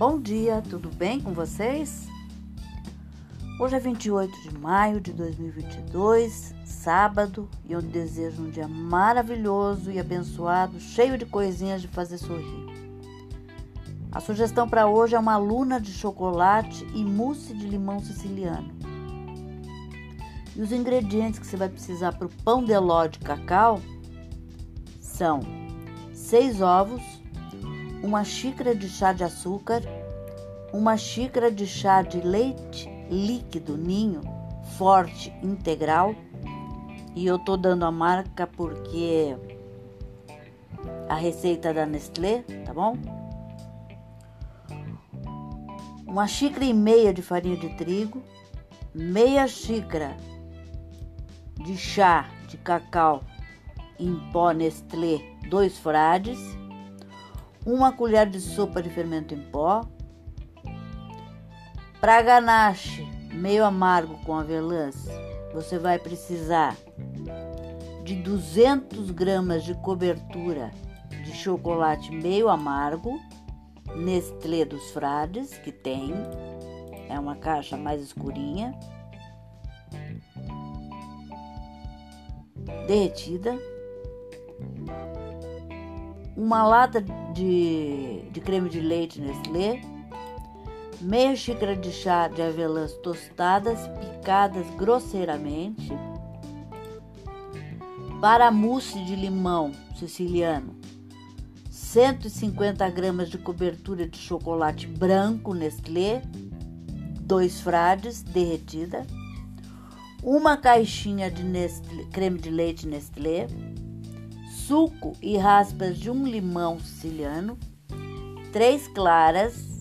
Bom dia, tudo bem com vocês? Hoje é 28 de maio de 2022, sábado, e eu desejo um dia maravilhoso e abençoado, cheio de coisinhas de fazer sorrir. A sugestão para hoje é uma luna de chocolate e mousse de limão siciliano. E os ingredientes que você vai precisar para o pão de ló de cacau são seis ovos, uma xícara de chá de açúcar, uma xícara de chá de leite líquido ninho forte integral. E eu tô dando a marca porque a receita da Nestlé, tá bom? Uma xícara e meia de farinha de trigo, meia xícara de chá de cacau em pó Nestlé, dois frades, uma colher de sopa de fermento em pó. Para ganache meio amargo com avelãs, você vai precisar de 200 gramas de cobertura de chocolate meio amargo, Nestlé dos Frades, que tem, é uma caixa mais escurinha, derretida, uma lata de, de creme de leite Nestlé, meia xícara de chá de avelãs tostadas, picadas grosseiramente, para mousse de limão siciliano, 150 gramas de cobertura de chocolate branco Nestlé, dois frades derretida, uma caixinha de Nestlé, creme de leite Nestlé, suco e raspas de um limão siciliano, três claras,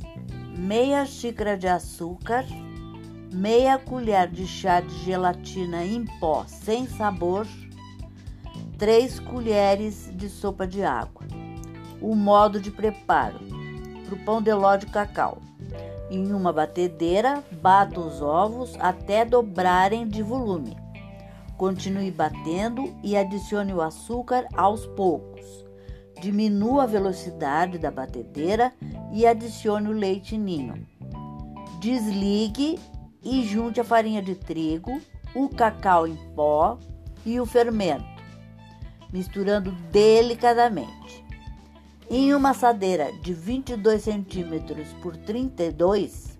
meia xícara de açúcar, meia colher de chá de gelatina em pó sem sabor, três colheres de sopa de água. O modo de preparo para o pão de ló de cacau. Em uma batedeira, bata os ovos até dobrarem de volume. Continue batendo e adicione o açúcar aos poucos. Diminua a velocidade da batedeira e adicione o leite ninho. Desligue e junte a farinha de trigo, o cacau em pó e o fermento, misturando delicadamente. Em uma assadeira de 22 centímetros por 32,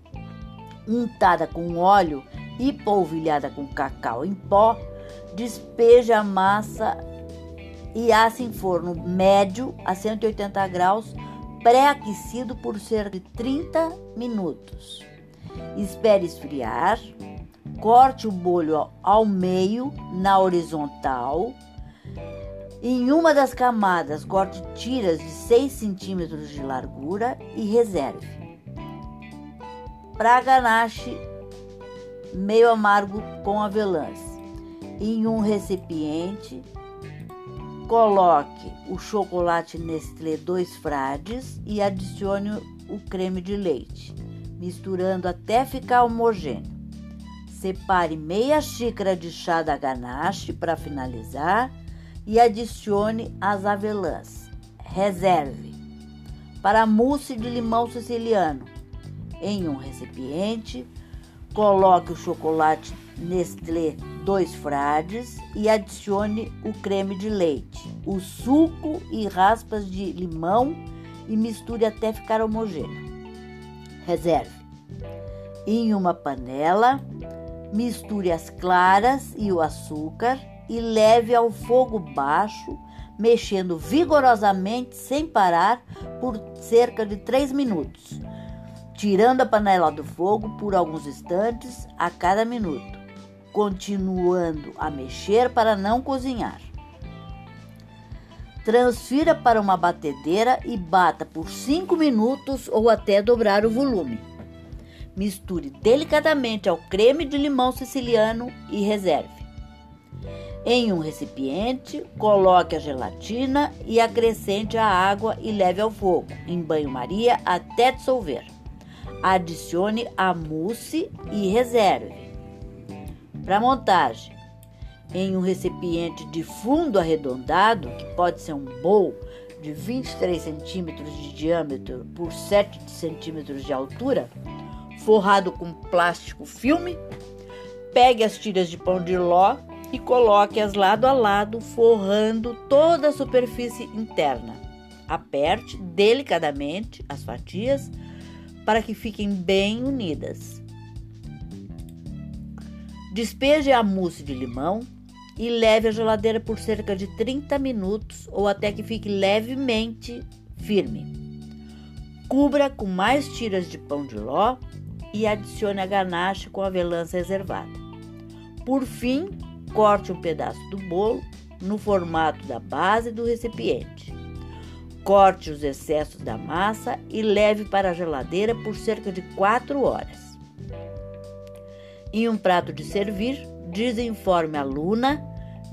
untada com óleo e polvilhada com cacau em pó, despeja a massa e assa em forno médio a 180 graus, pré-aquecido por cerca de 30 minutos. Espere esfriar, corte o bolho ao meio na horizontal. Em uma das camadas, corte tiras de 6 centímetros de largura e reserve. Para ganache, meio amargo com avelãs em um recipiente, coloque o chocolate Nestlé dois frades e adicione o creme de leite, misturando até ficar homogêneo. Separe meia xícara de chá da ganache para finalizar e adicione as avelãs. Reserve. Para mousse de limão siciliano, em um recipiente, coloque o chocolate Nestlé dois frades e adicione o creme de leite, o suco e raspas de limão e misture até ficar homogêneo. Reserve. Em uma panela, misture as claras e o açúcar e leve ao fogo baixo, mexendo vigorosamente sem parar por cerca de 3 minutos, tirando a panela do fogo por alguns instantes a cada minuto continuando a mexer para não cozinhar. Transfira para uma batedeira e bata por 5 minutos ou até dobrar o volume. Misture delicadamente ao creme de limão siciliano e reserve. Em um recipiente, coloque a gelatina e acrescente a água e leve ao fogo, em banho-maria até dissolver. Adicione a mousse e reserve. Para montagem, em um recipiente de fundo arredondado, que pode ser um bowl, de 23 centímetros de diâmetro por 7 centímetros de altura, forrado com plástico filme. Pegue as tiras de pão de ló e coloque-as lado a lado, forrando toda a superfície interna. Aperte delicadamente as fatias para que fiquem bem unidas. Despeje a mousse de limão e leve à geladeira por cerca de 30 minutos ou até que fique levemente firme. Cubra com mais tiras de pão de ló e adicione a ganache com a reservada. Por fim, corte um pedaço do bolo no formato da base do recipiente. Corte os excessos da massa e leve para a geladeira por cerca de 4 horas. Em um prato de servir, desenforme a luna,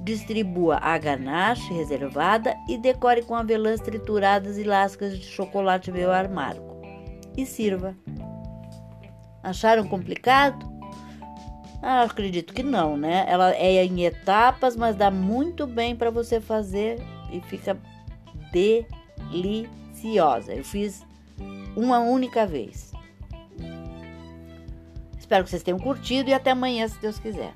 distribua a ganache reservada e decore com avelãs trituradas e lascas de chocolate meio amargo. E sirva. Acharam complicado? Ah, acredito que não, né? Ela é em etapas, mas dá muito bem para você fazer e fica deliciosa. Eu fiz uma única vez. Espero que vocês tenham curtido e até amanhã, se Deus quiser.